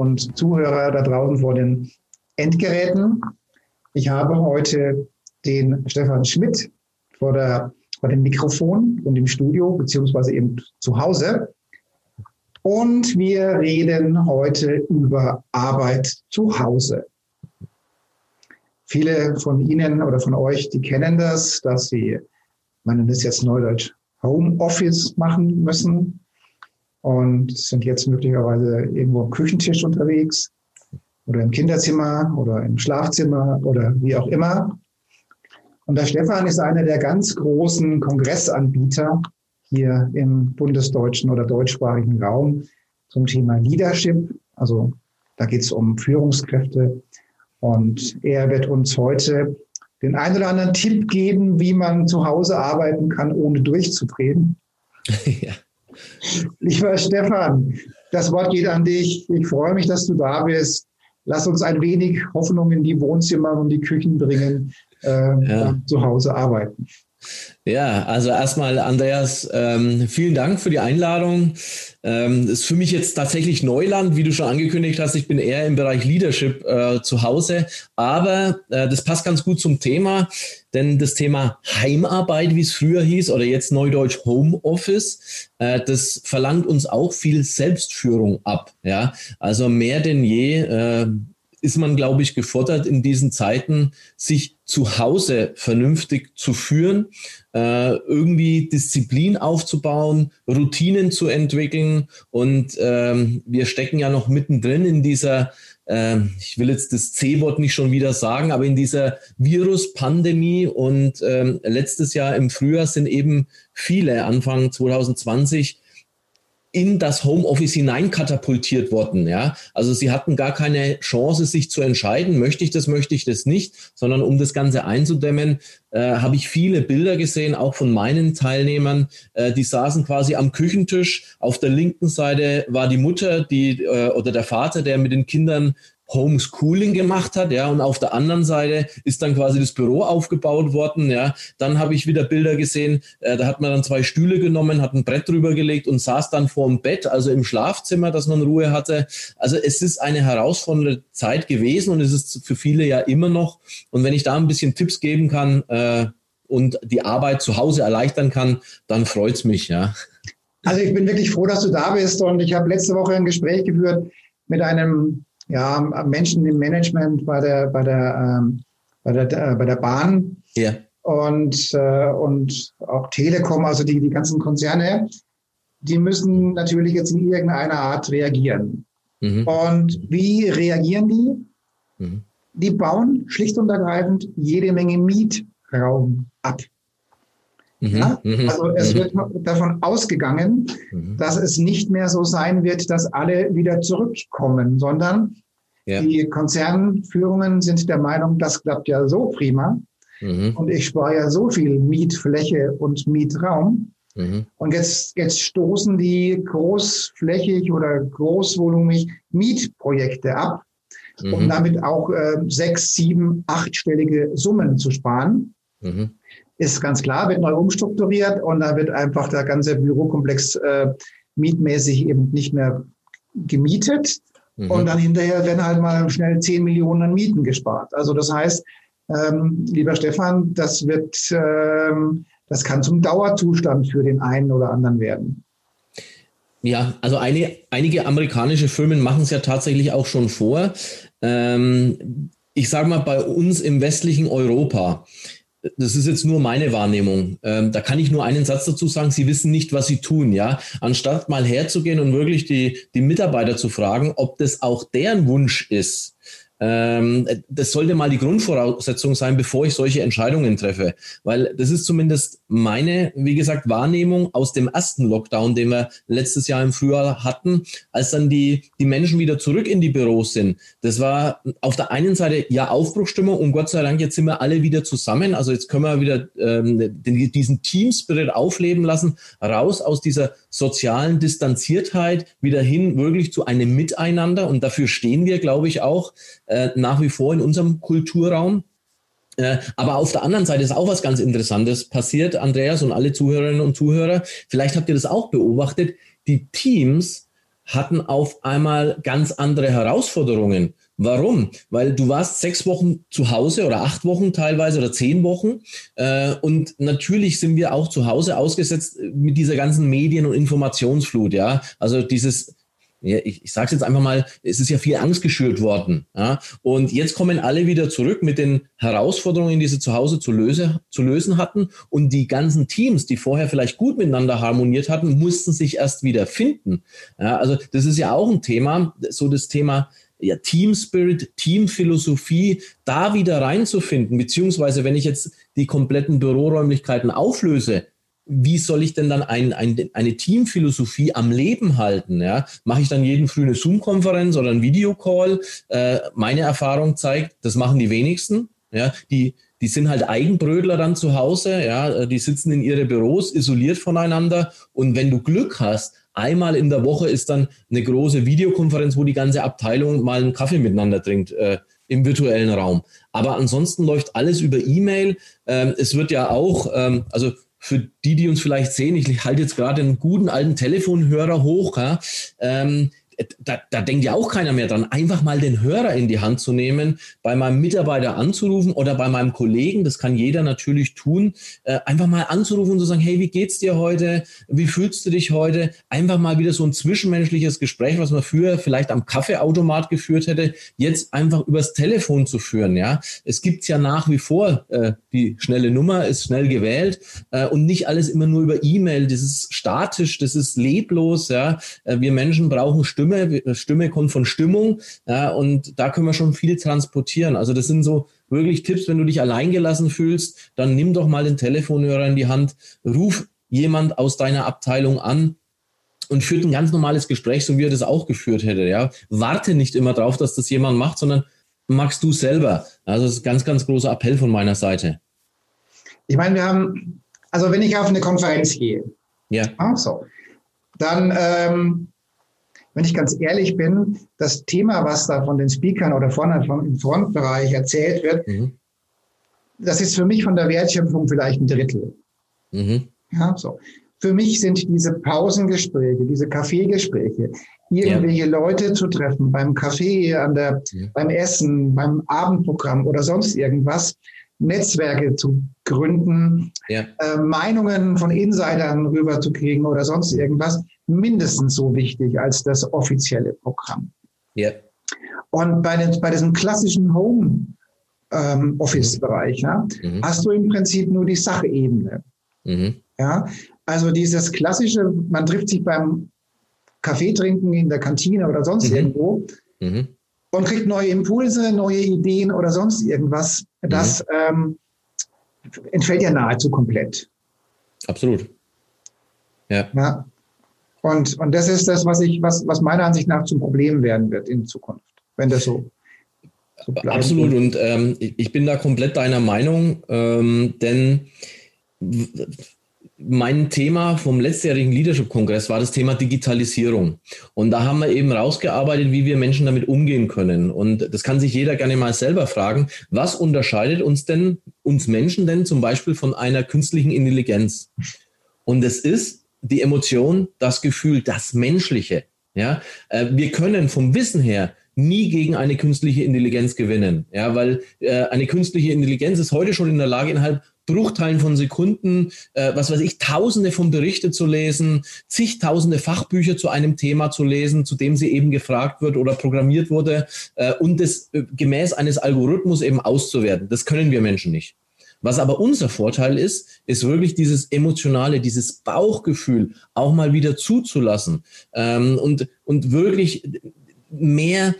Und Zuhörer da draußen vor den Endgeräten. Ich habe heute den Stefan Schmidt vor, der, vor dem Mikrofon und im Studio, beziehungsweise eben zu Hause. Und wir reden heute über Arbeit zu Hause. Viele von Ihnen oder von euch, die kennen das, dass sie, man nennt es jetzt Neudeutsch, Homeoffice machen müssen und sind jetzt möglicherweise irgendwo am Küchentisch unterwegs oder im Kinderzimmer oder im Schlafzimmer oder wie auch immer. Und der Stefan ist einer der ganz großen Kongressanbieter hier im bundesdeutschen oder deutschsprachigen Raum zum Thema Leadership. Also da geht es um Führungskräfte. Und er wird uns heute den einen oder anderen Tipp geben, wie man zu Hause arbeiten kann, ohne durchzudrehen. ja. Lieber Stefan, das Wort geht an dich. Ich freue mich, dass du da bist. Lass uns ein wenig Hoffnung in die Wohnzimmer und die Küchen bringen, äh, ja. zu Hause arbeiten. Ja, also erstmal, Andreas, ähm, vielen Dank für die Einladung. Ähm, ist für mich jetzt tatsächlich Neuland, wie du schon angekündigt hast. Ich bin eher im Bereich Leadership äh, zu Hause, aber äh, das passt ganz gut zum Thema, denn das Thema Heimarbeit, wie es früher hieß, oder jetzt Neudeutsch Homeoffice, äh, das verlangt uns auch viel Selbstführung ab. Ja, also mehr denn je äh, ist man, glaube ich, gefordert in diesen Zeiten, sich zu Hause vernünftig zu führen, äh, irgendwie Disziplin aufzubauen, Routinen zu entwickeln. Und ähm, wir stecken ja noch mittendrin in dieser, äh, ich will jetzt das C-Wort nicht schon wieder sagen, aber in dieser Virus-Pandemie. Und äh, letztes Jahr im Frühjahr sind eben viele, Anfang 2020, in das Homeoffice hineinkatapultiert worden. Ja? Also sie hatten gar keine Chance, sich zu entscheiden, möchte ich das, möchte ich das nicht, sondern um das Ganze einzudämmen, äh, habe ich viele Bilder gesehen, auch von meinen Teilnehmern, äh, die saßen quasi am Küchentisch. Auf der linken Seite war die Mutter, die äh, oder der Vater, der mit den Kindern Homeschooling gemacht hat, ja, und auf der anderen Seite ist dann quasi das Büro aufgebaut worden, ja. Dann habe ich wieder Bilder gesehen, äh, da hat man dann zwei Stühle genommen, hat ein Brett drüber gelegt und saß dann vorm Bett, also im Schlafzimmer, dass man Ruhe hatte. Also es ist eine herausfordernde Zeit gewesen und es ist für viele ja immer noch. Und wenn ich da ein bisschen Tipps geben kann äh, und die Arbeit zu Hause erleichtern kann, dann freut's mich, ja. Also ich bin wirklich froh, dass du da bist und ich habe letzte Woche ein Gespräch geführt mit einem ja, Menschen im Management bei der, bei der, ähm, bei der, äh, bei der Bahn. Ja. Und, äh, und auch Telekom, also die, die ganzen Konzerne, die müssen natürlich jetzt in irgendeiner Art reagieren. Mhm. Und wie reagieren die? Mhm. Die bauen schlicht und ergreifend jede Menge Mietraum ab. Mhm, ja? Mhm, also es mhm. wird davon ausgegangen, dass es nicht mehr so sein wird, dass alle wieder zurückkommen, sondern ja. die Konzernführungen sind der Meinung, das klappt ja so prima. Mhm. Und ich spare ja so viel Mietfläche und Mietraum. Mhm. Und jetzt, jetzt stoßen die großflächig oder großvolumig Mietprojekte ab, mhm. um damit auch äh, sechs, sieben, achtstellige Summen zu sparen. Mhm ist ganz klar, wird neu umstrukturiert und da wird einfach der ganze Bürokomplex äh, mietmäßig eben nicht mehr gemietet. Mhm. Und dann hinterher werden halt mal schnell 10 Millionen an Mieten gespart. Also das heißt, ähm, lieber Stefan, das wird, ähm, das kann zum Dauerzustand für den einen oder anderen werden. Ja, also eine, einige amerikanische Firmen machen es ja tatsächlich auch schon vor. Ähm, ich sage mal, bei uns im westlichen Europa das ist jetzt nur meine Wahrnehmung. Ähm, da kann ich nur einen Satz dazu sagen, sie wissen nicht, was sie tun, ja. Anstatt mal herzugehen und wirklich die, die Mitarbeiter zu fragen, ob das auch deren Wunsch ist, das sollte mal die Grundvoraussetzung sein, bevor ich solche Entscheidungen treffe. Weil das ist zumindest meine, wie gesagt, Wahrnehmung aus dem ersten Lockdown, den wir letztes Jahr im Frühjahr hatten, als dann die, die Menschen wieder zurück in die Büros sind. Das war auf der einen Seite ja Aufbruchstimmung und Gott sei Dank, jetzt sind wir alle wieder zusammen. Also jetzt können wir wieder ähm, den, diesen Teamspirit aufleben lassen, raus aus dieser sozialen Distanziertheit, wieder hin wirklich zu einem Miteinander. Und dafür stehen wir, glaube ich, auch äh, nach wie vor in unserem Kulturraum. Äh, aber auf der anderen Seite ist auch was ganz Interessantes passiert, Andreas und alle Zuhörerinnen und Zuhörer. Vielleicht habt ihr das auch beobachtet. Die Teams hatten auf einmal ganz andere Herausforderungen. Warum? Weil du warst sechs Wochen zu Hause oder acht Wochen teilweise oder zehn Wochen. Äh, und natürlich sind wir auch zu Hause ausgesetzt mit dieser ganzen Medien- und Informationsflut. Ja, also dieses ich, ich sage es jetzt einfach mal, es ist ja viel Angst geschürt worden. Ja? Und jetzt kommen alle wieder zurück mit den Herausforderungen, die sie zu Hause zu, löse, zu lösen hatten. Und die ganzen Teams, die vorher vielleicht gut miteinander harmoniert hatten, mussten sich erst wieder finden. Ja, also das ist ja auch ein Thema, so das Thema ja, Team Spirit, Teamphilosophie, da wieder reinzufinden, beziehungsweise wenn ich jetzt die kompletten Büroräumlichkeiten auflöse, wie soll ich denn dann ein, ein, eine Teamphilosophie am Leben halten? Ja? Mache ich dann jeden Früh eine Zoom-Konferenz oder einen Videocall? Äh, meine Erfahrung zeigt, das machen die wenigsten. Ja? Die, die sind halt Eigenbrödler dann zu Hause, ja, die sitzen in ihre Büros isoliert voneinander und wenn du Glück hast, einmal in der Woche ist dann eine große Videokonferenz, wo die ganze Abteilung mal einen Kaffee miteinander trinkt äh, im virtuellen Raum. Aber ansonsten läuft alles über E-Mail. Ähm, es wird ja auch, ähm, also für die, die uns vielleicht sehen, ich halte jetzt gerade einen guten alten Telefonhörer hoch. Ja, ähm, da, da denkt ja auch keiner mehr dran, einfach mal den Hörer in die Hand zu nehmen, bei meinem Mitarbeiter anzurufen oder bei meinem Kollegen, das kann jeder natürlich tun, äh, einfach mal anzurufen und zu sagen, hey, wie geht's dir heute? Wie fühlst du dich heute? Einfach mal wieder so ein zwischenmenschliches Gespräch, was man früher vielleicht am Kaffeeautomat geführt hätte, jetzt einfach übers Telefon zu führen. Ja, es gibt's ja nach wie vor äh, die schnelle Nummer ist schnell gewählt äh, und nicht alles immer nur über E-Mail. Das ist statisch, das ist leblos. Ja, äh, wir Menschen brauchen Stimme Stimme. Stimme kommt von Stimmung. Ja, und da können wir schon viel transportieren. Also das sind so wirklich Tipps, wenn du dich alleingelassen fühlst, dann nimm doch mal den Telefonhörer in die Hand, ruf jemand aus deiner Abteilung an, und führt ein ganz normales Gespräch, so wie er das auch geführt hätte. Ja, warte nicht immer drauf, dass das jemand macht, sondern machst du selber. Also das ist ein ganz, ganz großer Appell von meiner Seite. Ich meine, wir haben, also wenn ich auf eine Konferenz gehe, ja, so, dann ähm, wenn ich ganz ehrlich bin, das Thema, was da von den Speakern oder von im Frontbereich erzählt wird, mhm. das ist für mich von der Wertschöpfung vielleicht ein Drittel. Mhm. Ja, so. Für mich sind diese Pausengespräche, diese Kaffeegespräche, irgendwelche ja. Leute zu treffen beim Kaffee, an der, ja. beim Essen, beim Abendprogramm oder sonst irgendwas, Netzwerke zu gründen, ja. äh, Meinungen von Insidern rüberzukriegen oder sonst irgendwas, mindestens so wichtig als das offizielle Programm. Ja. Und bei, den, bei diesem klassischen Home ähm, Office-Bereich ja, mhm. hast du im Prinzip nur die Sachebene. Mhm. Ja, also dieses klassische, man trifft sich beim Kaffee trinken in der Kantine oder sonst mhm. irgendwo mhm. und kriegt neue Impulse, neue Ideen oder sonst irgendwas. Das mhm. ähm, entfällt ja nahezu komplett. Absolut. Ja. ja. Und, und das ist das, was ich, was, was meiner Ansicht nach zum Problem werden wird in Zukunft, wenn das so, so bleibt. Absolut. Und ähm, ich bin da komplett deiner Meinung, ähm, denn mein Thema vom letztjährigen Leadership-Kongress war das Thema Digitalisierung. Und da haben wir eben rausgearbeitet, wie wir Menschen damit umgehen können. Und das kann sich jeder gerne mal selber fragen. Was unterscheidet uns denn, uns Menschen denn zum Beispiel von einer künstlichen Intelligenz? Und es ist die Emotion, das Gefühl, das Menschliche. Ja, äh, wir können vom Wissen her nie gegen eine künstliche Intelligenz gewinnen. Ja, weil äh, eine künstliche Intelligenz ist heute schon in der Lage, innerhalb Bruchteilen von Sekunden, äh, was weiß ich, tausende von Berichte zu lesen, zigtausende Fachbücher zu einem Thema zu lesen, zu dem sie eben gefragt wird oder programmiert wurde äh, und das äh, gemäß eines Algorithmus eben auszuwerten. Das können wir Menschen nicht. Was aber unser Vorteil ist, ist wirklich dieses emotionale, dieses Bauchgefühl auch mal wieder zuzulassen ähm, und, und wirklich mehr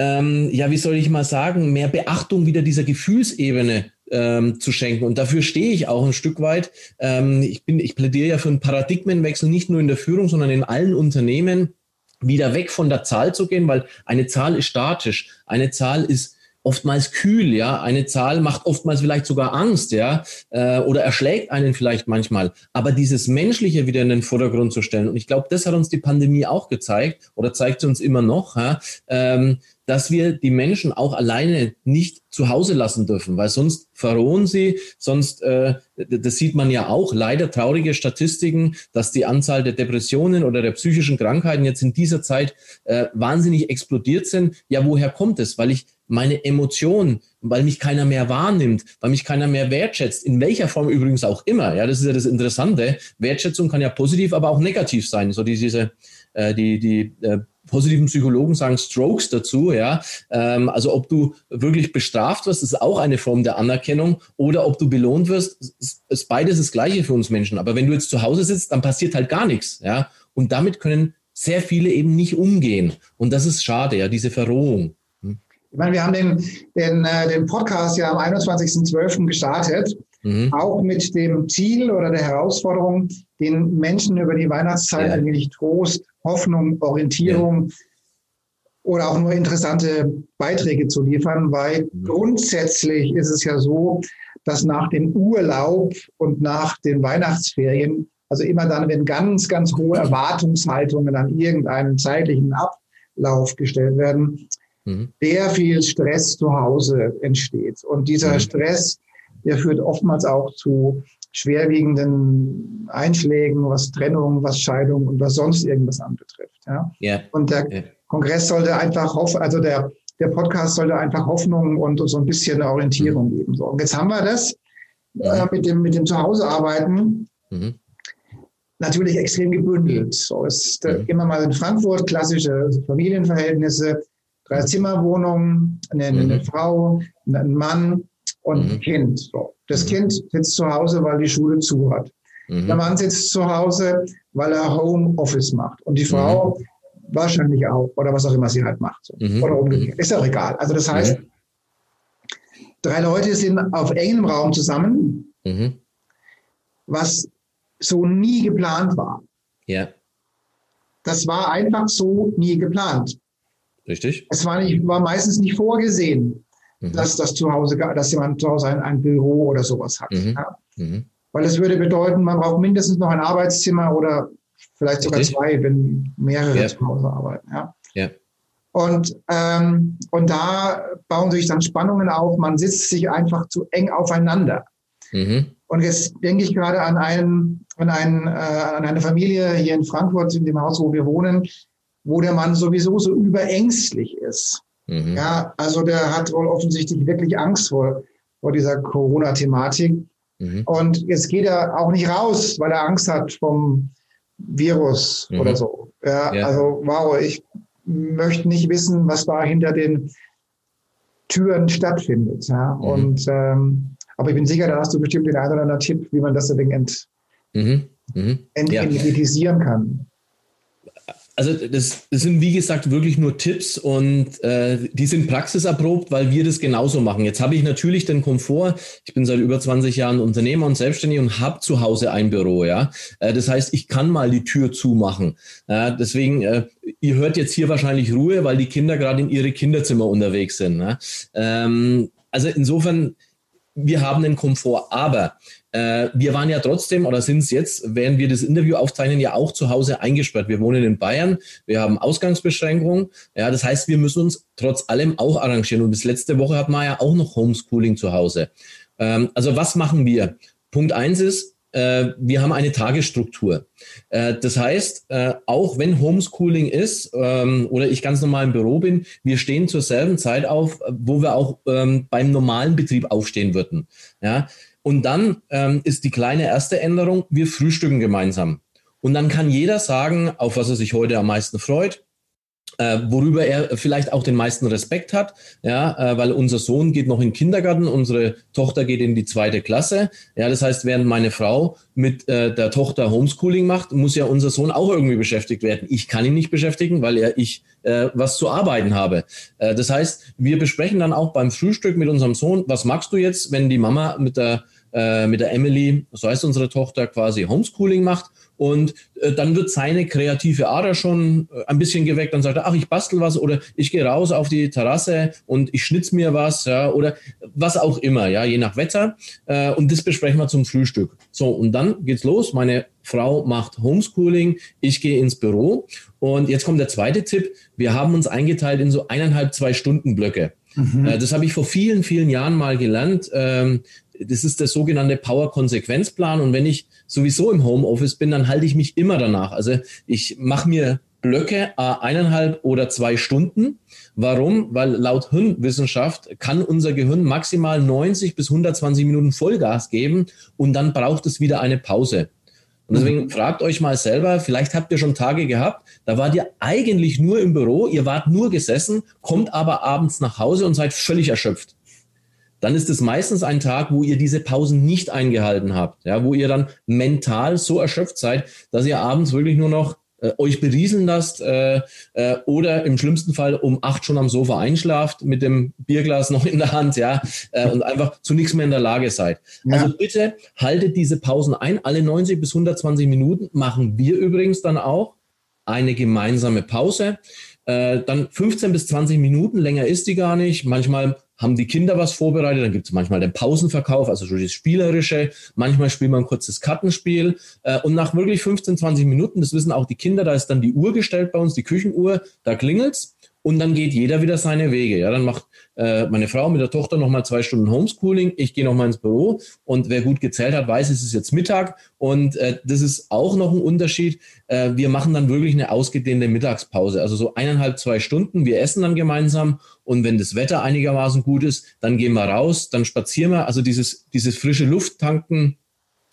ähm, ja, wie soll ich mal sagen, mehr Beachtung wieder dieser Gefühlsebene ähm, zu schenken. Und dafür stehe ich auch ein Stück weit. Ähm, ich, bin, ich plädiere ja für einen Paradigmenwechsel, nicht nur in der Führung, sondern in allen Unternehmen, wieder weg von der Zahl zu gehen, weil eine Zahl ist statisch. Eine Zahl ist oftmals kühl, ja. Eine Zahl macht oftmals vielleicht sogar Angst, ja, äh, oder erschlägt einen vielleicht manchmal. Aber dieses Menschliche wieder in den Vordergrund zu stellen, und ich glaube, das hat uns die Pandemie auch gezeigt oder zeigt sie uns immer noch, ja, ähm, dass wir die Menschen auch alleine nicht zu Hause lassen dürfen, weil sonst verrohen sie, sonst, äh, das sieht man ja auch, leider traurige Statistiken, dass die Anzahl der Depressionen oder der psychischen Krankheiten jetzt in dieser Zeit äh, wahnsinnig explodiert sind. Ja, woher kommt es? Weil ich meine Emotionen, weil mich keiner mehr wahrnimmt, weil mich keiner mehr wertschätzt, in welcher Form übrigens auch immer. Ja, das ist ja das Interessante. Wertschätzung kann ja positiv, aber auch negativ sein. So diese, äh, die, die äh, positiven Psychologen sagen Strokes dazu, ja. Ähm, also ob du wirklich bestraft wirst, ist auch eine Form der Anerkennung oder ob du belohnt wirst, ist, ist beides das Gleiche für uns Menschen. Aber wenn du jetzt zu Hause sitzt, dann passiert halt gar nichts, ja. Und damit können sehr viele eben nicht umgehen. Und das ist schade, ja, diese Verrohung. Ich meine, wir haben den, den, äh, den Podcast ja am 21.12. gestartet. Mhm. Auch mit dem Ziel oder der Herausforderung, den Menschen über die Weihnachtszeit ja. ein wenig Trost, Hoffnung, Orientierung ja. oder auch nur interessante Beiträge zu liefern, weil mhm. grundsätzlich ist es ja so, dass nach dem Urlaub und nach den Weihnachtsferien, also immer dann, wenn ganz, ganz hohe Erwartungshaltungen an irgendeinen zeitlichen Ablauf gestellt werden, mhm. sehr viel Stress zu Hause entsteht. Und dieser mhm. Stress, der führt oftmals auch zu schwerwiegenden Einschlägen, was Trennung, was Scheidung und was sonst irgendwas anbetrifft. Ja? Yeah. Und der yeah. Kongress sollte einfach hoffen, also der, der Podcast sollte einfach Hoffnung und so ein bisschen Orientierung mhm. geben. So. Und jetzt haben wir das äh, mit dem, mit dem Zuhausearbeiten. Mhm. Natürlich extrem gebündelt. So ist äh, mhm. immer mal in Frankfurt klassische Familienverhältnisse, drei Zimmerwohnungen, eine, eine mhm. Frau, ein Mann und ein mhm. Kind. So. Das mhm. Kind sitzt zu Hause, weil die Schule zu hat. Mhm. Der Mann sitzt zu Hause, weil er Homeoffice macht. Und die Frau mhm. wahrscheinlich auch. Oder was auch immer sie halt macht. So. Mhm. Oder umgekehrt. Ist auch egal. Also das heißt, drei Leute sind auf engem Raum zusammen, was so nie geplant war. Ja. Das war einfach so nie geplant. Richtig. Es war, nicht, war meistens nicht vorgesehen mhm. dass das zu Hause, dass jemand zu Hause ein, ein Büro oder sowas hat. Mhm. Ja. Mhm. Weil es würde bedeuten, man braucht mindestens noch ein Arbeitszimmer oder vielleicht sogar Richtig? zwei, wenn mehrere ja. zu Hause arbeiten. Ja. ja. Und, ähm, und da bauen sich dann Spannungen auf. Man sitzt sich einfach zu eng aufeinander. Mhm. Und jetzt denke ich gerade an, einen, an, einen, äh, an eine Familie hier in Frankfurt, in dem Haus, wo wir wohnen, wo der Mann sowieso so überängstlich ist. Mhm. Ja, also der hat wohl offensichtlich wirklich Angst vor, vor dieser Corona-Thematik. Mhm. Und jetzt geht er auch nicht raus, weil er Angst hat vom Virus mhm. oder so. Ja, ja, also wow, ich möchte nicht wissen, was da hinter den Türen stattfindet. Ja, mhm. und ähm, aber ich bin sicher, da hast du bestimmt den einen oder anderen Tipp, wie man das ein wenig ent, mhm. mhm. entenergetisieren ja. kann. Also das, das sind wie gesagt wirklich nur Tipps und äh, die sind praxiserprobt, weil wir das genauso machen. Jetzt habe ich natürlich den Komfort. Ich bin seit über 20 Jahren Unternehmer und selbstständig und habe zu Hause ein Büro. Ja, äh, das heißt, ich kann mal die Tür zumachen. Ja, deswegen, äh, ihr hört jetzt hier wahrscheinlich Ruhe, weil die Kinder gerade in ihre Kinderzimmer unterwegs sind. Ja? Ähm, also insofern, wir haben den Komfort, aber äh, wir waren ja trotzdem oder sind es jetzt, während wir das Interview aufzeichnen, ja auch zu Hause eingesperrt. Wir wohnen in Bayern, wir haben Ausgangsbeschränkungen. Ja, das heißt, wir müssen uns trotz allem auch arrangieren. Und bis letzte Woche hatten wir ja auch noch Homeschooling zu Hause. Ähm, also was machen wir? Punkt eins ist, äh, wir haben eine Tagesstruktur. Äh, das heißt, äh, auch wenn Homeschooling ist ähm, oder ich ganz normal im Büro bin, wir stehen zur selben Zeit auf, wo wir auch ähm, beim normalen Betrieb aufstehen würden. Ja, und dann ähm, ist die kleine erste Änderung, wir frühstücken gemeinsam. Und dann kann jeder sagen, auf was er sich heute am meisten freut. Äh, worüber er vielleicht auch den meisten Respekt hat, ja, äh, weil unser Sohn geht noch in den Kindergarten, unsere Tochter geht in die zweite Klasse. Ja, das heißt, während meine Frau mit äh, der Tochter Homeschooling macht, muss ja unser Sohn auch irgendwie beschäftigt werden. Ich kann ihn nicht beschäftigen, weil er ich äh, was zu arbeiten habe. Äh, das heißt, wir besprechen dann auch beim Frühstück mit unserem Sohn, was magst du jetzt, wenn die Mama mit der äh, mit der Emily, so heißt unsere Tochter, quasi Homeschooling macht und äh, dann wird seine kreative Ader schon äh, ein bisschen geweckt. Dann sagt er, ach, ich bastel was oder ich gehe raus auf die Terrasse und ich schnitz mir was, ja, oder was auch immer, ja, je nach Wetter. Äh, und das besprechen wir zum Frühstück. So, und dann geht's los. Meine Frau macht Homeschooling, ich gehe ins Büro. Und jetzt kommt der zweite Tipp. Wir haben uns eingeteilt in so eineinhalb, zwei Stunden Blöcke. Mhm. Äh, das habe ich vor vielen, vielen Jahren mal gelernt. Das ist der sogenannte Power-Konsequenzplan. Und wenn ich sowieso im Homeoffice bin, dann halte ich mich immer danach. Also ich mache mir Blöcke eineinhalb oder zwei Stunden. Warum? Weil laut Hirnwissenschaft kann unser Gehirn maximal 90 bis 120 Minuten Vollgas geben und dann braucht es wieder eine Pause. Und deswegen mhm. fragt euch mal selber, vielleicht habt ihr schon Tage gehabt, da wart ihr eigentlich nur im Büro, ihr wart nur gesessen, kommt aber abends nach Hause und seid völlig erschöpft dann ist es meistens ein Tag, wo ihr diese Pausen nicht eingehalten habt, ja, wo ihr dann mental so erschöpft seid, dass ihr abends wirklich nur noch äh, euch berieseln lasst äh, äh, oder im schlimmsten Fall um acht schon am Sofa einschlaft mit dem Bierglas noch in der Hand, ja, äh, und einfach zu nichts mehr in der Lage seid. Ja. Also bitte haltet diese Pausen ein. Alle 90 bis 120 Minuten machen wir übrigens dann auch eine gemeinsame Pause. Äh, dann 15 bis 20 Minuten, länger ist die gar nicht. Manchmal haben die Kinder was vorbereitet, dann gibt es manchmal den Pausenverkauf, also so das Spielerische, manchmal spielt man ein kurzes Kartenspiel. Äh, und nach wirklich 15, 20 Minuten, das wissen auch die Kinder, da ist dann die Uhr gestellt bei uns, die Küchenuhr, da klingelt's und dann geht jeder wieder seine Wege. Ja, dann macht äh, meine Frau mit der Tochter nochmal zwei Stunden Homeschooling. Ich gehe nochmal ins Büro und wer gut gezählt hat, weiß, es ist jetzt Mittag. Und äh, das ist auch noch ein Unterschied. Äh, wir machen dann wirklich eine ausgedehnte Mittagspause. Also so eineinhalb, zwei Stunden. Wir essen dann gemeinsam. Und wenn das Wetter einigermaßen gut ist, dann gehen wir raus, dann spazieren wir. Also dieses, dieses frische Lufttanken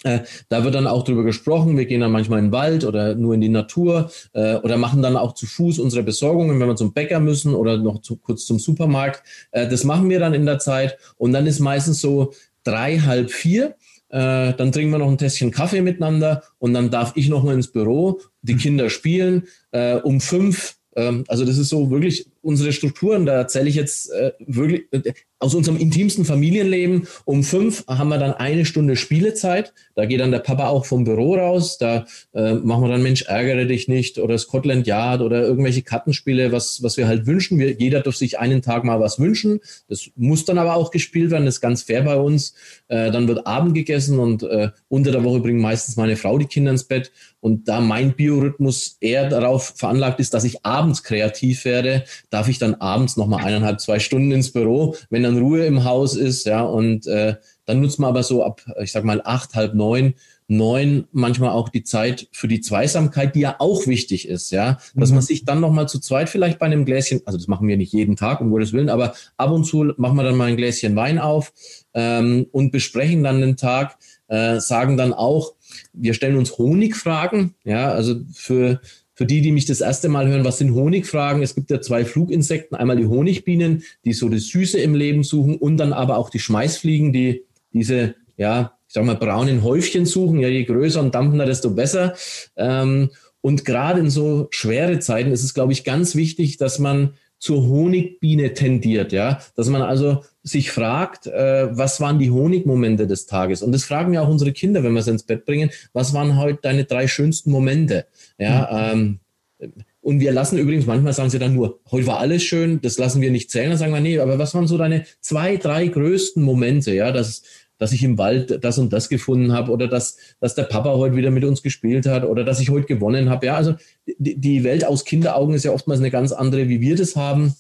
äh, da wird dann auch drüber gesprochen. Wir gehen dann manchmal in den Wald oder nur in die Natur äh, oder machen dann auch zu Fuß unsere Besorgungen, wenn wir zum Bäcker müssen oder noch zu, kurz zum Supermarkt. Äh, das machen wir dann in der Zeit. Und dann ist meistens so drei, halb vier. Äh, dann trinken wir noch ein Tässchen Kaffee miteinander und dann darf ich noch mal ins Büro, die mhm. Kinder spielen. Äh, um fünf ähm, also das ist so wirklich unsere Strukturen. Da erzähle ich jetzt äh, wirklich äh, aus unserem intimsten Familienleben. Um fünf haben wir dann eine Stunde Spielezeit. Da geht dann der Papa auch vom Büro raus. Da äh, machen wir dann Mensch, ärgere dich nicht oder Scotland Yard oder irgendwelche Kartenspiele, was, was wir halt wünschen. Wir, jeder darf sich einen Tag mal was wünschen. Das muss dann aber auch gespielt werden. Das ist ganz fair bei uns. Äh, dann wird Abend gegessen und äh, unter der Woche bringt meistens meine Frau die Kinder ins Bett. Und da mein Biorhythmus eher darauf veranlagt ist, dass ich abends kreativ werde, darf ich dann abends nochmal eineinhalb, zwei Stunden ins Büro, wenn dann Ruhe im Haus ist, ja, und äh, dann nutzt man aber so ab, ich sag mal, acht, halb neun, neun manchmal auch die Zeit für die Zweisamkeit, die ja auch wichtig ist, ja, dass mhm. man sich dann nochmal zu zweit vielleicht bei einem Gläschen, also das machen wir nicht jeden Tag, um Gottes Willen, aber ab und zu machen wir dann mal ein Gläschen Wein auf ähm, und besprechen dann den Tag, äh, sagen dann auch, wir stellen uns Honigfragen, ja, also für für die, die mich das erste Mal hören, was sind Honigfragen? Es gibt ja zwei Fluginsekten, einmal die Honigbienen, die so das Süße im Leben suchen und dann aber auch die Schmeißfliegen, die diese, ja, ich sag mal, braunen Häufchen suchen. Ja, je größer und dampfender, desto besser. Ähm, und gerade in so schwere Zeiten ist es, glaube ich, ganz wichtig, dass man zur Honigbiene tendiert, ja, dass man also sich fragt, äh, was waren die Honigmomente des Tages? Und das fragen wir auch unsere Kinder, wenn wir sie ins Bett bringen. Was waren heute deine drei schönsten Momente? Ja, mhm. ähm, und wir lassen übrigens, manchmal sagen sie dann nur, heute war alles schön, das lassen wir nicht zählen. Dann sagen wir, nee, aber was waren so deine zwei, drei größten Momente? Ja, das, dass ich im Wald das und das gefunden habe oder dass, dass der Papa heute wieder mit uns gespielt hat oder dass ich heute gewonnen habe. Ja, also die, Welt aus Kinderaugen ist ja oftmals eine ganz andere, wie wir das haben.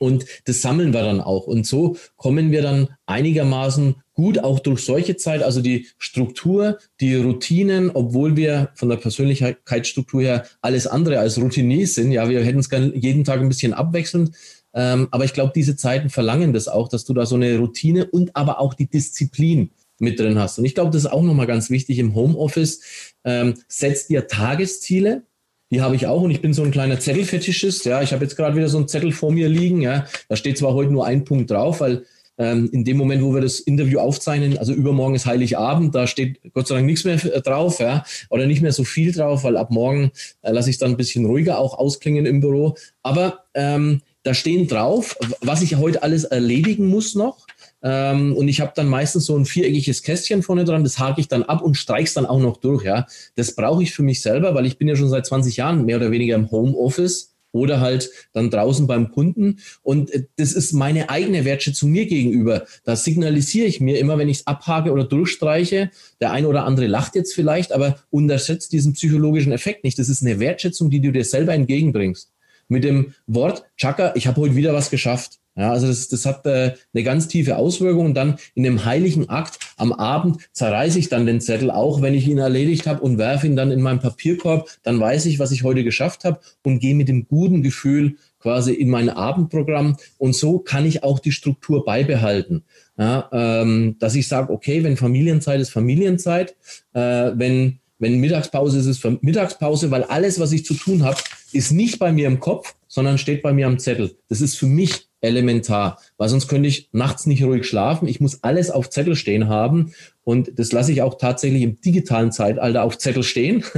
Und das sammeln wir dann auch. Und so kommen wir dann einigermaßen gut auch durch solche Zeit, also die Struktur, die Routinen, obwohl wir von der Persönlichkeitsstruktur her alles andere als Routiniers sind. Ja, wir hätten es gerne jeden Tag ein bisschen abwechselnd. Ähm, aber ich glaube, diese Zeiten verlangen das auch, dass du da so eine Routine und aber auch die Disziplin mit drin hast. Und ich glaube, das ist auch nochmal ganz wichtig im Homeoffice. Ähm, setzt dir Tagesziele, Die habe ich auch und ich bin so ein kleiner Zettelfetischist. Ja, ich habe jetzt gerade wieder so einen Zettel vor mir liegen. Ja, da steht zwar heute nur ein Punkt drauf, weil ähm, in dem Moment, wo wir das Interview aufzeichnen, also übermorgen ist Heiligabend, da steht Gott sei Dank nichts mehr drauf, ja, oder nicht mehr so viel drauf, weil ab morgen äh, lasse ich es dann ein bisschen ruhiger auch ausklingen im Büro. Aber ähm, da stehen drauf, was ich heute alles erledigen muss noch. Ähm, und ich habe dann meistens so ein viereckiges Kästchen vorne dran, das hake ich dann ab und streich's dann auch noch durch. Ja, das brauche ich für mich selber, weil ich bin ja schon seit 20 Jahren mehr oder weniger im Homeoffice oder halt dann draußen beim Kunden. Und äh, das ist meine eigene Wertschätzung mir gegenüber. Da signalisiere ich mir immer, wenn ich es abhake oder durchstreiche. Der eine oder andere lacht jetzt vielleicht, aber unterschätzt diesen psychologischen Effekt nicht. Das ist eine Wertschätzung, die du dir selber entgegenbringst. Mit dem Wort, Chaka, ich habe heute wieder was geschafft. Ja, also das, das hat äh, eine ganz tiefe Auswirkung. Und dann in dem heiligen Akt am Abend zerreiße ich dann den Zettel, auch wenn ich ihn erledigt habe und werfe ihn dann in meinen Papierkorb. Dann weiß ich, was ich heute geschafft habe und gehe mit dem guten Gefühl quasi in mein Abendprogramm. Und so kann ich auch die Struktur beibehalten. Ja, ähm, dass ich sage, okay, wenn Familienzeit ist Familienzeit, äh, wenn wenn Mittagspause ist, ist Mittagspause, weil alles, was ich zu tun habe, ist nicht bei mir im Kopf, sondern steht bei mir am Zettel. Das ist für mich elementar, weil sonst könnte ich nachts nicht ruhig schlafen. Ich muss alles auf Zettel stehen haben und das lasse ich auch tatsächlich im digitalen Zeitalter auf Zettel stehen.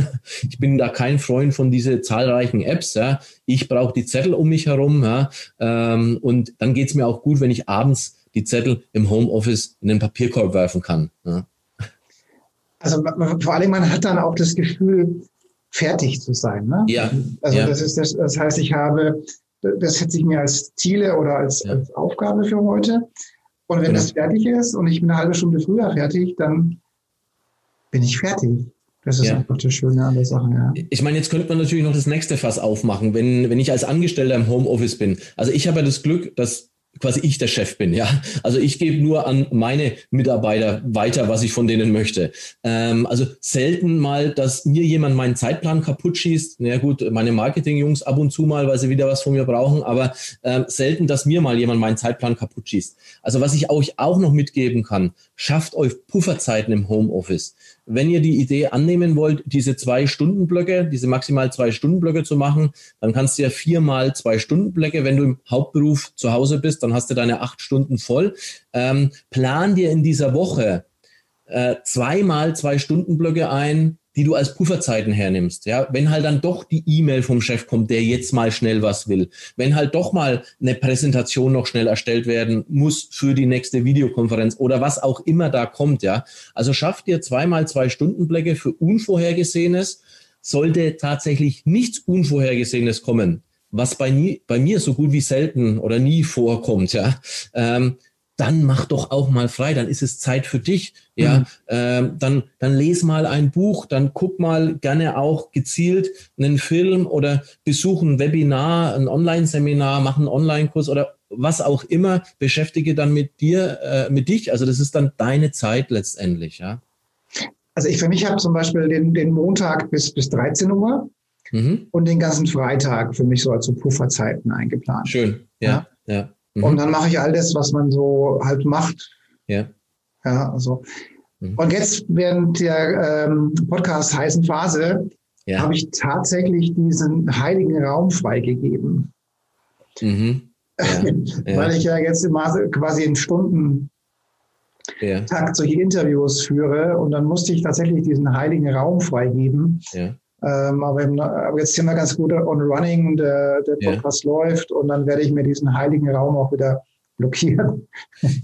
Ich bin da kein Freund von diese zahlreichen Apps. Ja. Ich brauche die Zettel um mich herum ja. Ähm, und dann geht es mir auch gut, wenn ich abends die Zettel im Homeoffice in den Papierkorb werfen kann. Ja. Also vor allem man hat dann auch das Gefühl, fertig zu sein. Ne? Ja. Also ja. das ist das, das heißt, ich habe das setze ich mir als Ziele oder als, ja. als Aufgabe für heute. Und wenn genau. das fertig ist und ich bin eine halbe Stunde früher fertig, dann bin ich fertig. Das ist ja. einfach das Schöne an der Sache, ja. Ich meine, jetzt könnte man natürlich noch das nächste Fass aufmachen, wenn, wenn ich als Angestellter im Homeoffice bin. Also ich habe ja das Glück, dass quasi ich der Chef bin, ja. Also ich gebe nur an meine Mitarbeiter weiter, was ich von denen möchte. Ähm, also selten mal, dass mir jemand meinen Zeitplan kaputt schießt. Na ja, gut, meine Marketing-Jungs ab und zu mal, weil sie wieder was von mir brauchen, aber ähm, selten, dass mir mal jemand meinen Zeitplan kaputt schießt. Also was ich euch auch noch mitgeben kann, schafft euch Pufferzeiten im Homeoffice wenn ihr die Idee annehmen wollt, diese zwei Stundenblöcke, diese maximal zwei Stundenblöcke zu machen, dann kannst du ja viermal zwei Stundenblöcke, wenn du im Hauptberuf zu Hause bist, dann hast du deine acht Stunden voll. Ähm, plan dir in dieser Woche äh, zweimal zwei Stundenblöcke ein, die du als Pufferzeiten hernimmst. Ja, wenn halt dann doch die E-Mail vom Chef kommt, der jetzt mal schnell was will, wenn halt doch mal eine Präsentation noch schnell erstellt werden muss für die nächste Videokonferenz oder was auch immer da kommt, ja. Also schafft dir zweimal zwei Stundenblöcke für Unvorhergesehenes. Sollte tatsächlich nichts Unvorhergesehenes kommen, was bei, nie, bei mir so gut wie selten oder nie vorkommt, ja, ähm, dann mach doch auch mal frei, dann ist es Zeit für dich. Ja, mhm. ähm, dann, dann les mal ein Buch, dann guck mal gerne auch gezielt einen Film oder besuch ein Webinar, ein Online-Seminar, mach einen Online-Kurs oder was auch immer, beschäftige dann mit dir, äh, mit dich. Also das ist dann deine Zeit letztendlich, ja. Also ich für mich habe zum Beispiel den, den Montag bis, bis 13 Uhr mhm. und den ganzen Freitag für mich so als so Pufferzeiten eingeplant. Schön, ja, ja. ja. Mhm. Und dann mache ich all das, was man so halt macht. Ja. Ja, also. Mhm. Und jetzt während der ähm, Podcast heißen Phase ja. habe ich tatsächlich diesen heiligen Raum freigegeben. Mhm. Ja. Weil ich ja jetzt immer quasi in Stunden ja. Takt solche Interviews führe und dann musste ich tatsächlich diesen heiligen Raum freigeben. Ja. Ähm, aber, im, aber, jetzt sind wir ganz gut on running, der, der Podcast ja. läuft und dann werde ich mir diesen heiligen Raum auch wieder blockieren.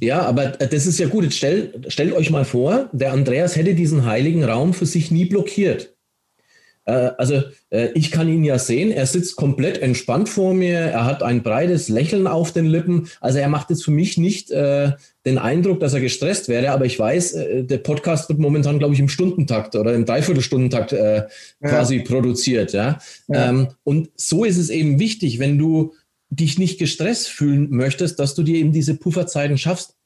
Ja, aber das ist ja gut. Jetzt stellt, stellt euch mal vor, der Andreas hätte diesen heiligen Raum für sich nie blockiert. Äh, also äh, ich kann ihn ja sehen, er sitzt komplett entspannt vor mir, er hat ein breites Lächeln auf den Lippen. Also er macht jetzt für mich nicht äh, den Eindruck, dass er gestresst wäre, aber ich weiß, äh, der Podcast wird momentan, glaube ich, im Stundentakt oder im Dreiviertelstundentakt äh, ja. quasi produziert. Ja? ja. Ähm, und so ist es eben wichtig, wenn du dich nicht gestresst fühlen möchtest, dass du dir eben diese Pufferzeiten schaffst,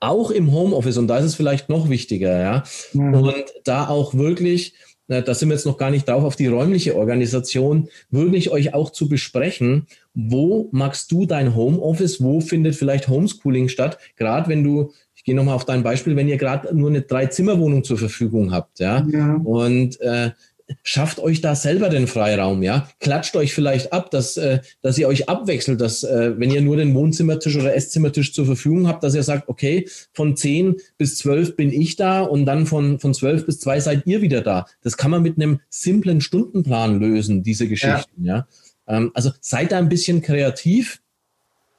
auch im Homeoffice. Und da ist es vielleicht noch wichtiger, ja. Mhm. Und da auch wirklich da sind wir jetzt noch gar nicht drauf, auf die räumliche Organisation, wirklich euch auch zu besprechen, wo magst du dein Homeoffice, wo findet vielleicht Homeschooling statt, gerade wenn du, ich gehe nochmal auf dein Beispiel, wenn ihr gerade nur eine Drei-Zimmer-Wohnung zur Verfügung habt, ja, ja. und äh, schafft euch da selber den Freiraum, ja. Klatscht euch vielleicht ab, dass, äh, dass ihr euch abwechselt, dass äh, wenn ihr nur den Wohnzimmertisch oder Esszimmertisch zur Verfügung habt, dass ihr sagt, okay, von 10 bis 12 bin ich da und dann von, von 12 bis 2 seid ihr wieder da. Das kann man mit einem simplen Stundenplan lösen, diese Geschichten, ja. ja? Ähm, also seid da ein bisschen kreativ.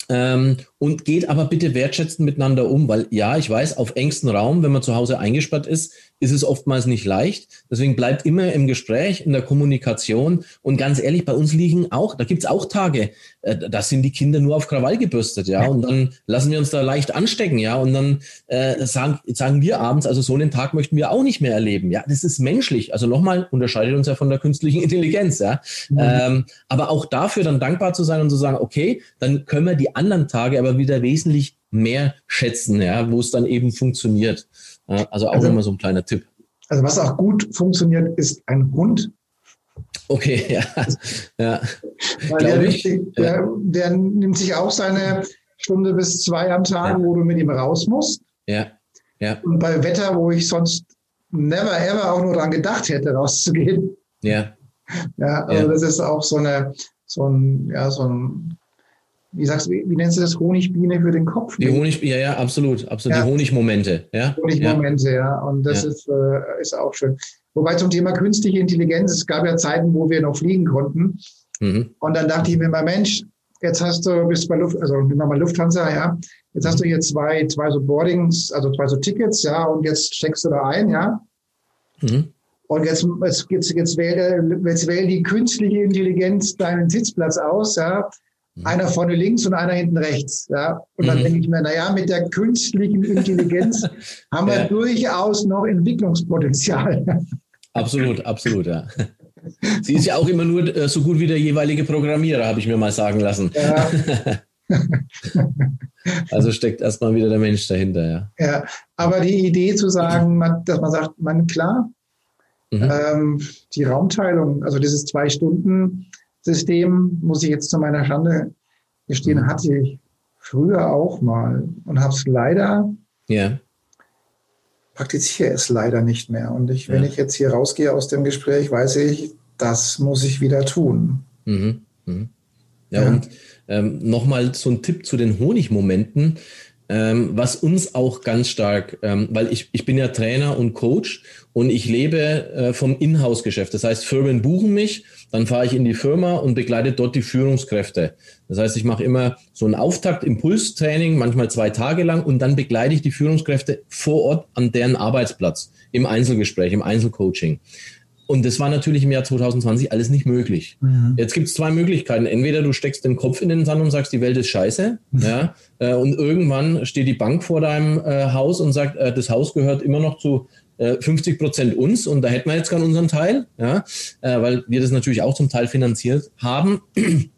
Ähm, und geht aber bitte wertschätzend miteinander um, weil ja, ich weiß, auf engstem Raum, wenn man zu Hause eingesperrt ist, ist es oftmals nicht leicht. Deswegen bleibt immer im Gespräch, in der Kommunikation. Und ganz ehrlich, bei uns liegen auch, da gibt's auch Tage, äh, da sind die Kinder nur auf Krawall gebürstet, ja. Und dann lassen wir uns da leicht anstecken, ja. Und dann äh, sagen, sagen wir abends, also so einen Tag möchten wir auch nicht mehr erleben. Ja, das ist menschlich. Also nochmal, unterscheidet uns ja von der künstlichen Intelligenz, ja. Mhm. Ähm, aber auch dafür dann dankbar zu sein und zu sagen, okay, dann können wir die anderen Tage aber wieder wesentlich mehr schätzen, ja, wo es dann eben funktioniert. Also auch also, immer so ein kleiner Tipp. Also was auch gut funktioniert, ist ein Hund. Okay, ja. ja. Weil der, ich, der, der, nimmt sich auch seine Stunde bis zwei am Tag, ja. wo du mit ihm raus musst. Ja. ja. Und bei Wetter, wo ich sonst never ever auch nur daran gedacht hätte, rauszugehen. Ja. Ja, also ja. das ist auch so eine, so ein, ja, so ein wie sagst du, wie, wie nennst du das, Honigbiene für den Kopf? Die Honig, ja, ja, absolut, absolut. Ja. Die Honigmomente, ja. Honigmomente, ja. ja. Und das ja. Ist, äh, ist auch schön. Wobei zum Thema künstliche Intelligenz, es gab ja Zeiten, wo wir noch fliegen konnten. Mhm. Und dann dachte ich mir mal, Mensch, jetzt hast du, bist bei Luft, also nehmen wir mal Lufthansa, ja. Jetzt hast du hier zwei, zwei so Boardings, also zwei so Tickets, ja, und jetzt steckst du da ein, ja. Mhm. Und jetzt, jetzt, jetzt, jetzt, wähle, jetzt wähle die künstliche Intelligenz deinen Sitzplatz aus, ja. Mhm. Einer vorne links und einer hinten rechts. Ja? Und dann mhm. denke ich mir, naja, mit der künstlichen Intelligenz haben wir ja. durchaus noch Entwicklungspotenzial. Absolut, absolut, ja. Sie ist ja auch immer nur äh, so gut wie der jeweilige Programmierer, habe ich mir mal sagen lassen. Ja. also steckt erstmal wieder der Mensch dahinter, ja. Ja, aber die Idee zu sagen, man, dass man sagt, man klar, mhm. ähm, die Raumteilung, also dieses zwei Stunden, System, muss ich jetzt zu meiner Schande gestehen, mhm. hatte ich früher auch mal und habe es leider, ja. praktiziere es leider nicht mehr. Und ich, wenn ja. ich jetzt hier rausgehe aus dem Gespräch, weiß ich, das muss ich wieder tun. Mhm. Mhm. Ja, ja, und ähm, nochmal so ein Tipp zu den Honigmomenten ähm, was uns auch ganz stark, ähm, weil ich, ich bin ja Trainer und Coach und ich lebe äh, vom Inhouse-Geschäft. Das heißt, Firmen buchen mich, dann fahre ich in die Firma und begleite dort die Führungskräfte. Das heißt, ich mache immer so ein Auftakt-Impulstraining, manchmal zwei Tage lang und dann begleite ich die Führungskräfte vor Ort an deren Arbeitsplatz im Einzelgespräch, im Einzelcoaching. Und das war natürlich im Jahr 2020 alles nicht möglich. Mhm. Jetzt gibt es zwei Möglichkeiten. Entweder du steckst den Kopf in den Sand und sagst, die Welt ist scheiße. Mhm. Ja, äh, und irgendwann steht die Bank vor deinem äh, Haus und sagt, äh, das Haus gehört immer noch zu 50 äh, Prozent uns und da hätten wir jetzt gern unseren Teil, ja, äh, weil wir das natürlich auch zum Teil finanziert haben.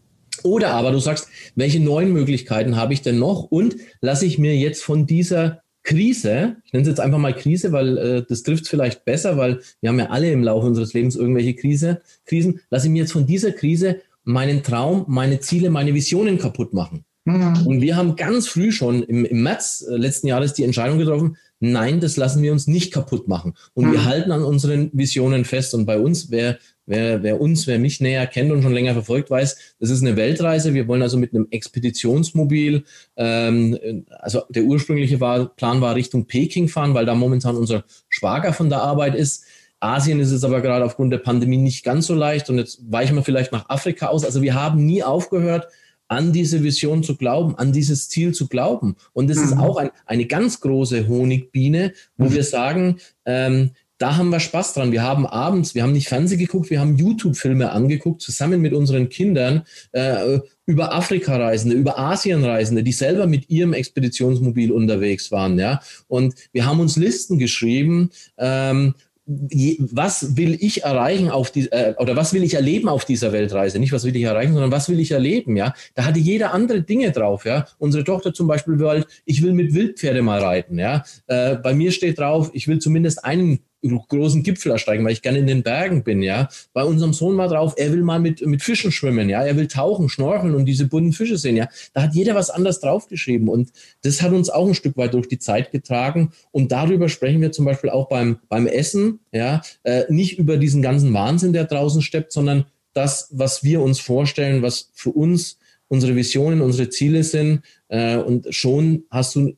Oder aber du sagst, welche neuen Möglichkeiten habe ich denn noch und lasse ich mir jetzt von dieser Krise, ich nenne es jetzt einfach mal Krise, weil äh, das trifft vielleicht besser, weil wir haben ja alle im Laufe unseres Lebens irgendwelche Krise, Krisen, lasse ich mir jetzt von dieser Krise meinen Traum, meine Ziele, meine Visionen kaputt machen. Mhm. Und wir haben ganz früh schon im, im März äh, letzten Jahres die Entscheidung getroffen, nein, das lassen wir uns nicht kaputt machen. Und mhm. wir halten an unseren Visionen fest. Und bei uns, wer Wer, wer uns, wer mich näher kennt und schon länger verfolgt, weiß, das ist eine Weltreise. Wir wollen also mit einem Expeditionsmobil, ähm, also der ursprüngliche war, Plan war Richtung Peking fahren, weil da momentan unser Schwager von der Arbeit ist. Asien ist es aber gerade aufgrund der Pandemie nicht ganz so leicht und jetzt weichen wir vielleicht nach Afrika aus. Also wir haben nie aufgehört, an diese Vision zu glauben, an dieses Ziel zu glauben. Und das mhm. ist auch ein, eine ganz große Honigbiene, wo mhm. wir sagen, ähm, da haben wir Spaß dran. Wir haben abends, wir haben nicht Fernsehen geguckt, wir haben YouTube-Filme angeguckt, zusammen mit unseren Kindern äh, über Afrika-Reisende, über Asien-Reisende, die selber mit ihrem Expeditionsmobil unterwegs waren. Ja? Und wir haben uns Listen geschrieben, ähm, was will ich erreichen auf die äh, oder was will ich erleben auf dieser Weltreise? Nicht was will ich erreichen, sondern was will ich erleben? Ja, da hatte jeder andere Dinge drauf. Ja, unsere Tochter zum Beispiel will, ich will mit Wildpferde mal reiten. Ja, äh, bei mir steht drauf, ich will zumindest einen großen Gipfel ersteigen, weil ich gerne in den Bergen bin, ja. Bei unserem Sohn mal drauf, er will mal mit, mit Fischen schwimmen, ja. Er will tauchen, schnorcheln und diese bunten Fische sehen, ja. Da hat jeder was anderes draufgeschrieben und das hat uns auch ein Stück weit durch die Zeit getragen und darüber sprechen wir zum Beispiel auch beim, beim Essen, ja. Äh, nicht über diesen ganzen Wahnsinn, der draußen steppt, sondern das, was wir uns vorstellen, was für uns unsere Visionen, unsere Ziele sind äh, und schon hast du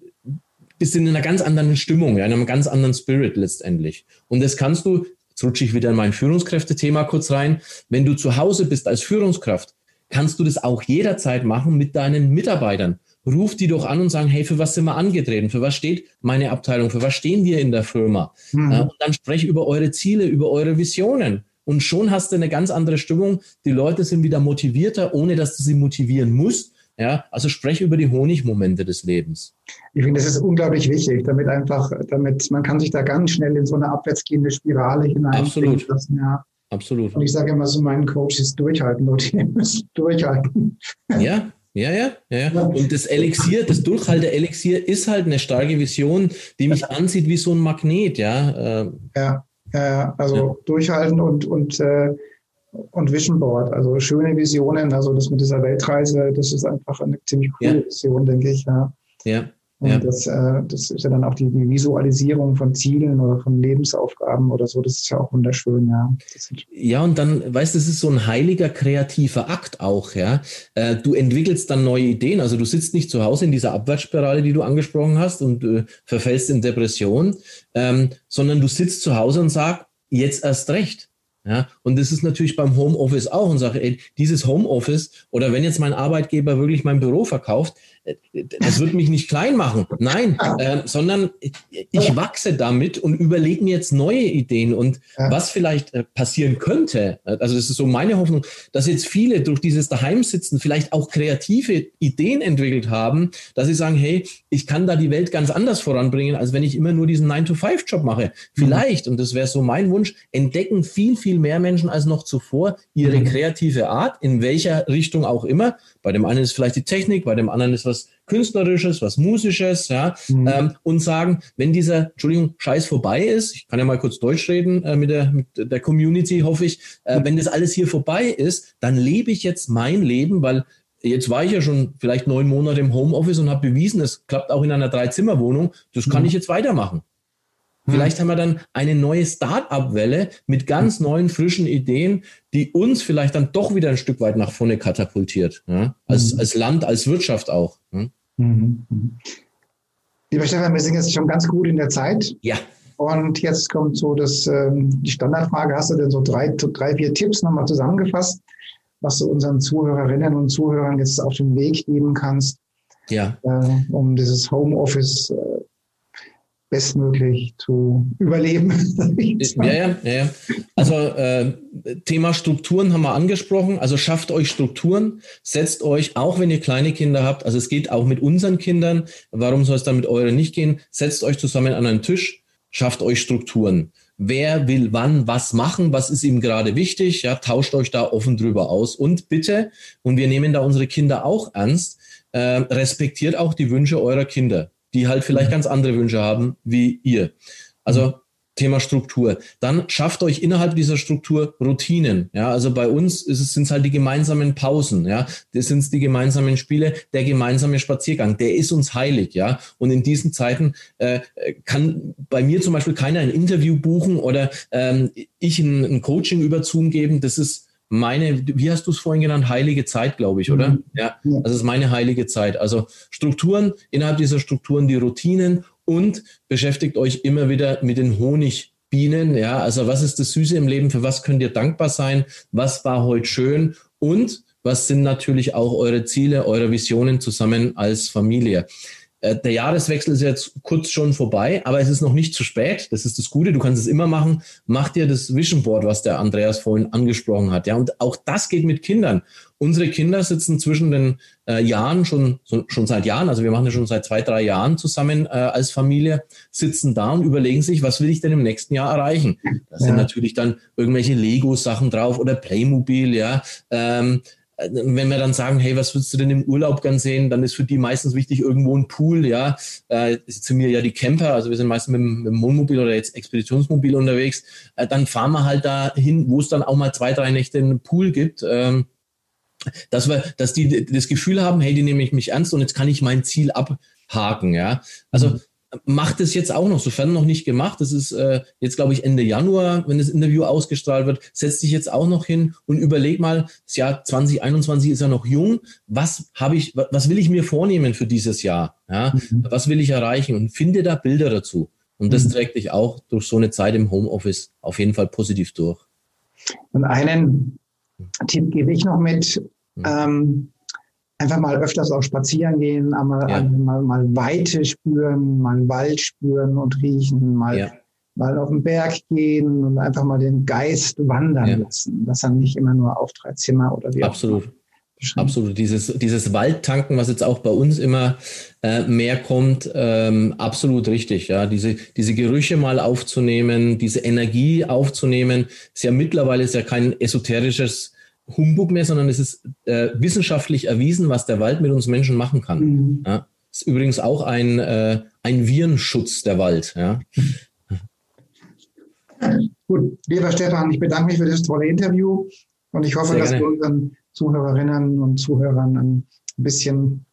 bist in einer ganz anderen Stimmung, in einem ganz anderen Spirit letztendlich. Und das kannst du, jetzt rutsche ich wieder in mein Führungskräfte-Thema kurz rein, wenn du zu Hause bist als Führungskraft, kannst du das auch jederzeit machen mit deinen Mitarbeitern. Ruf die doch an und sagen, hey, für was sind wir angetreten? Für was steht meine Abteilung? Für was stehen wir in der Firma? Mhm. und dann spreche über eure Ziele, über eure Visionen. Und schon hast du eine ganz andere Stimmung. Die Leute sind wieder motivierter, ohne dass du sie motivieren musst, ja, also spreche über die Honigmomente des Lebens. Ich finde, das ist unglaublich wichtig, damit einfach, damit man kann sich da ganz schnell in so eine abwärtsgehende Spirale hinein. Absolut. Lassen, ja. Absolut. Und ich sage immer so meinen Coaches durchhalten, Leute, ihr müsst durchhalten. Ja, ja, ja, ja, Und das Elixier, das Durchhalter-Elixier ist halt eine starke Vision, die mich anzieht wie so ein Magnet, ja. Ja, ja, also ja. durchhalten und, und äh, und Vision Board, also schöne Visionen, also das mit dieser Weltreise, das ist einfach eine ziemlich coole ja. Vision, denke ich. Ja. ja. Und ja. das, äh, das ist ja dann auch die, die, Visualisierung von Zielen oder von Lebensaufgaben oder so. Das ist ja auch wunderschön, ja. Ja, und dann, weißt du, das ist so ein heiliger kreativer Akt auch, ja. Äh, du entwickelst dann neue Ideen. Also du sitzt nicht zu Hause in dieser Abwärtsspirale, die du angesprochen hast und äh, verfällst in Depression, ähm, sondern du sitzt zu Hause und sagst, jetzt erst recht. Ja, und das ist natürlich beim Homeoffice auch und sage, ey, dieses Homeoffice oder wenn jetzt mein Arbeitgeber wirklich mein Büro verkauft, das wird mich nicht klein machen. Nein, äh, sondern ich wachse damit und überlege mir jetzt neue Ideen und was vielleicht äh, passieren könnte. Also das ist so meine Hoffnung, dass jetzt viele durch dieses Daheimsitzen vielleicht auch kreative Ideen entwickelt haben, dass sie sagen, hey, ich kann da die Welt ganz anders voranbringen, als wenn ich immer nur diesen 9-to-5-Job mache. Mhm. Vielleicht, mhm. und das wäre so mein Wunsch, entdecken viel, viel mehr Menschen als noch zuvor ihre mhm. kreative Art, in welcher Richtung auch immer. Bei dem einen ist vielleicht die Technik, bei dem anderen ist was Künstlerisches, was Musisches, ja, mhm. ähm, und sagen, wenn dieser, Entschuldigung, Scheiß vorbei ist, ich kann ja mal kurz Deutsch reden äh, mit, der, mit der Community, hoffe ich, äh, mhm. wenn das alles hier vorbei ist, dann lebe ich jetzt mein Leben, weil jetzt war ich ja schon vielleicht neun Monate im Homeoffice und habe bewiesen, es klappt auch in einer Dreizimmerwohnung, das kann mhm. ich jetzt weitermachen. Hm. Vielleicht haben wir dann eine neue Start-up-Welle mit ganz hm. neuen, frischen Ideen, die uns vielleicht dann doch wieder ein Stück weit nach vorne katapultiert. Ja? Als, mhm. als Land, als Wirtschaft auch. Ja? Mhm. Lieber Stefan, wir sind jetzt schon ganz gut in der Zeit. Ja. Und jetzt kommt so das, ähm, die Standardfrage. Hast du denn so drei, drei vier Tipps nochmal zusammengefasst, was du unseren Zuhörerinnen und Zuhörern jetzt auf den Weg geben kannst? Ja. Äh, um dieses Homeoffice äh, bestmöglich zu überleben. ja, ja, ja. Also äh, Thema Strukturen haben wir angesprochen. Also schafft euch Strukturen, setzt euch, auch wenn ihr kleine Kinder habt, also es geht auch mit unseren Kindern, warum soll es dann mit euren nicht gehen? Setzt euch zusammen an einen Tisch, schafft euch Strukturen. Wer will wann was machen? Was ist ihm gerade wichtig? Ja, tauscht euch da offen drüber aus. Und bitte, und wir nehmen da unsere Kinder auch ernst, äh, respektiert auch die Wünsche eurer Kinder die halt vielleicht mhm. ganz andere Wünsche haben wie ihr. Also mhm. Thema Struktur. Dann schafft euch innerhalb dieser Struktur Routinen. Ja, also bei uns sind es halt die gemeinsamen Pausen. Ja, das sind die gemeinsamen Spiele, der gemeinsame Spaziergang. Der ist uns heilig. Ja, und in diesen Zeiten äh, kann bei mir zum Beispiel keiner ein Interview buchen oder ähm, ich ein, ein Coaching über Zoom geben. Das ist meine, wie hast du es vorhin genannt, heilige Zeit, glaube ich, oder? Mhm. Ja, das ist meine heilige Zeit. Also Strukturen, innerhalb dieser Strukturen die Routinen und beschäftigt euch immer wieder mit den Honigbienen. Ja, also was ist das Süße im Leben? Für was könnt ihr dankbar sein? Was war heute schön? Und was sind natürlich auch eure Ziele, eure Visionen zusammen als Familie? Äh, der Jahreswechsel ist jetzt kurz schon vorbei, aber es ist noch nicht zu spät. Das ist das Gute. Du kannst es immer machen. Mach dir das Vision Board, was der Andreas vorhin angesprochen hat. Ja, und auch das geht mit Kindern. Unsere Kinder sitzen zwischen den äh, Jahren schon, so, schon seit Jahren, also wir machen das schon seit zwei, drei Jahren zusammen äh, als Familie, sitzen da und überlegen sich, was will ich denn im nächsten Jahr erreichen? Da ja. sind natürlich dann irgendwelche Lego-Sachen drauf oder Playmobil, ja. Ähm, wenn wir dann sagen, hey, was würdest du denn im Urlaub gern sehen, dann ist für die meistens wichtig irgendwo ein Pool, ja. Äh, sind mir ja die Camper, also wir sind meistens mit, mit dem Wohnmobil oder jetzt Expeditionsmobil unterwegs. Äh, dann fahren wir halt da hin, wo es dann auch mal zwei, drei Nächte einen Pool gibt. Ähm, dass wir, dass die das Gefühl haben, hey, die nehme ich mich ernst und jetzt kann ich mein Ziel abhaken, ja. Also mhm macht es jetzt auch noch, sofern noch nicht gemacht. Das ist äh, jetzt, glaube ich, Ende Januar, wenn das Interview ausgestrahlt wird. Setz dich jetzt auch noch hin und überleg mal, das Jahr 2021 ist ja noch jung. Was habe ich, was will ich mir vornehmen für dieses Jahr? Ja? Mhm. Was will ich erreichen? Und finde da Bilder dazu. Und das mhm. trägt dich auch durch so eine Zeit im Homeoffice auf jeden Fall positiv durch. Und einen Tipp gebe ich noch mit. Mhm. Ähm, einfach mal öfters auch spazieren gehen, einmal, ja. mal, mal Weite spüren, mal Wald spüren und riechen, mal, ja. mal auf den Berg gehen und einfach mal den Geist wandern ja. lassen. Das dann nicht immer nur auf drei Zimmer oder wie Absolut. Absolut. Dieses, dieses Waldtanken, was jetzt auch bei uns immer äh, mehr kommt, ähm, absolut richtig. Ja, diese, diese Gerüche mal aufzunehmen, diese Energie aufzunehmen, ist ja mittlerweile ist ja kein esoterisches Humbug mehr, sondern es ist äh, wissenschaftlich erwiesen, was der Wald mit uns Menschen machen kann. Mhm. Ja? Ist übrigens auch ein, äh, ein Virenschutz der Wald. Ja? Gut, lieber Stefan, ich bedanke mich für das tolle Interview und ich hoffe, dass wir unseren Zuhörerinnen und Zuhörern ein bisschen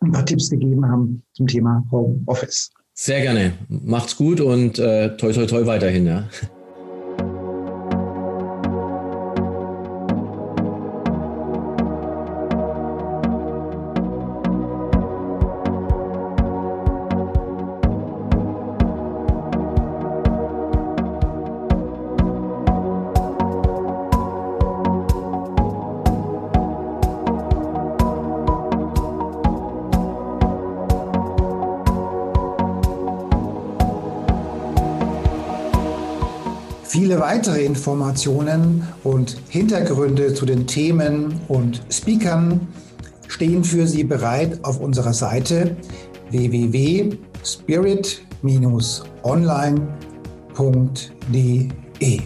ein paar Tipps gegeben haben zum Thema Home Office. Sehr gerne. Macht's gut und äh, toi toi toi weiterhin. Ja. Viele weitere Informationen und Hintergründe zu den Themen und Speakern stehen für Sie bereit auf unserer Seite www.spirit-online.de.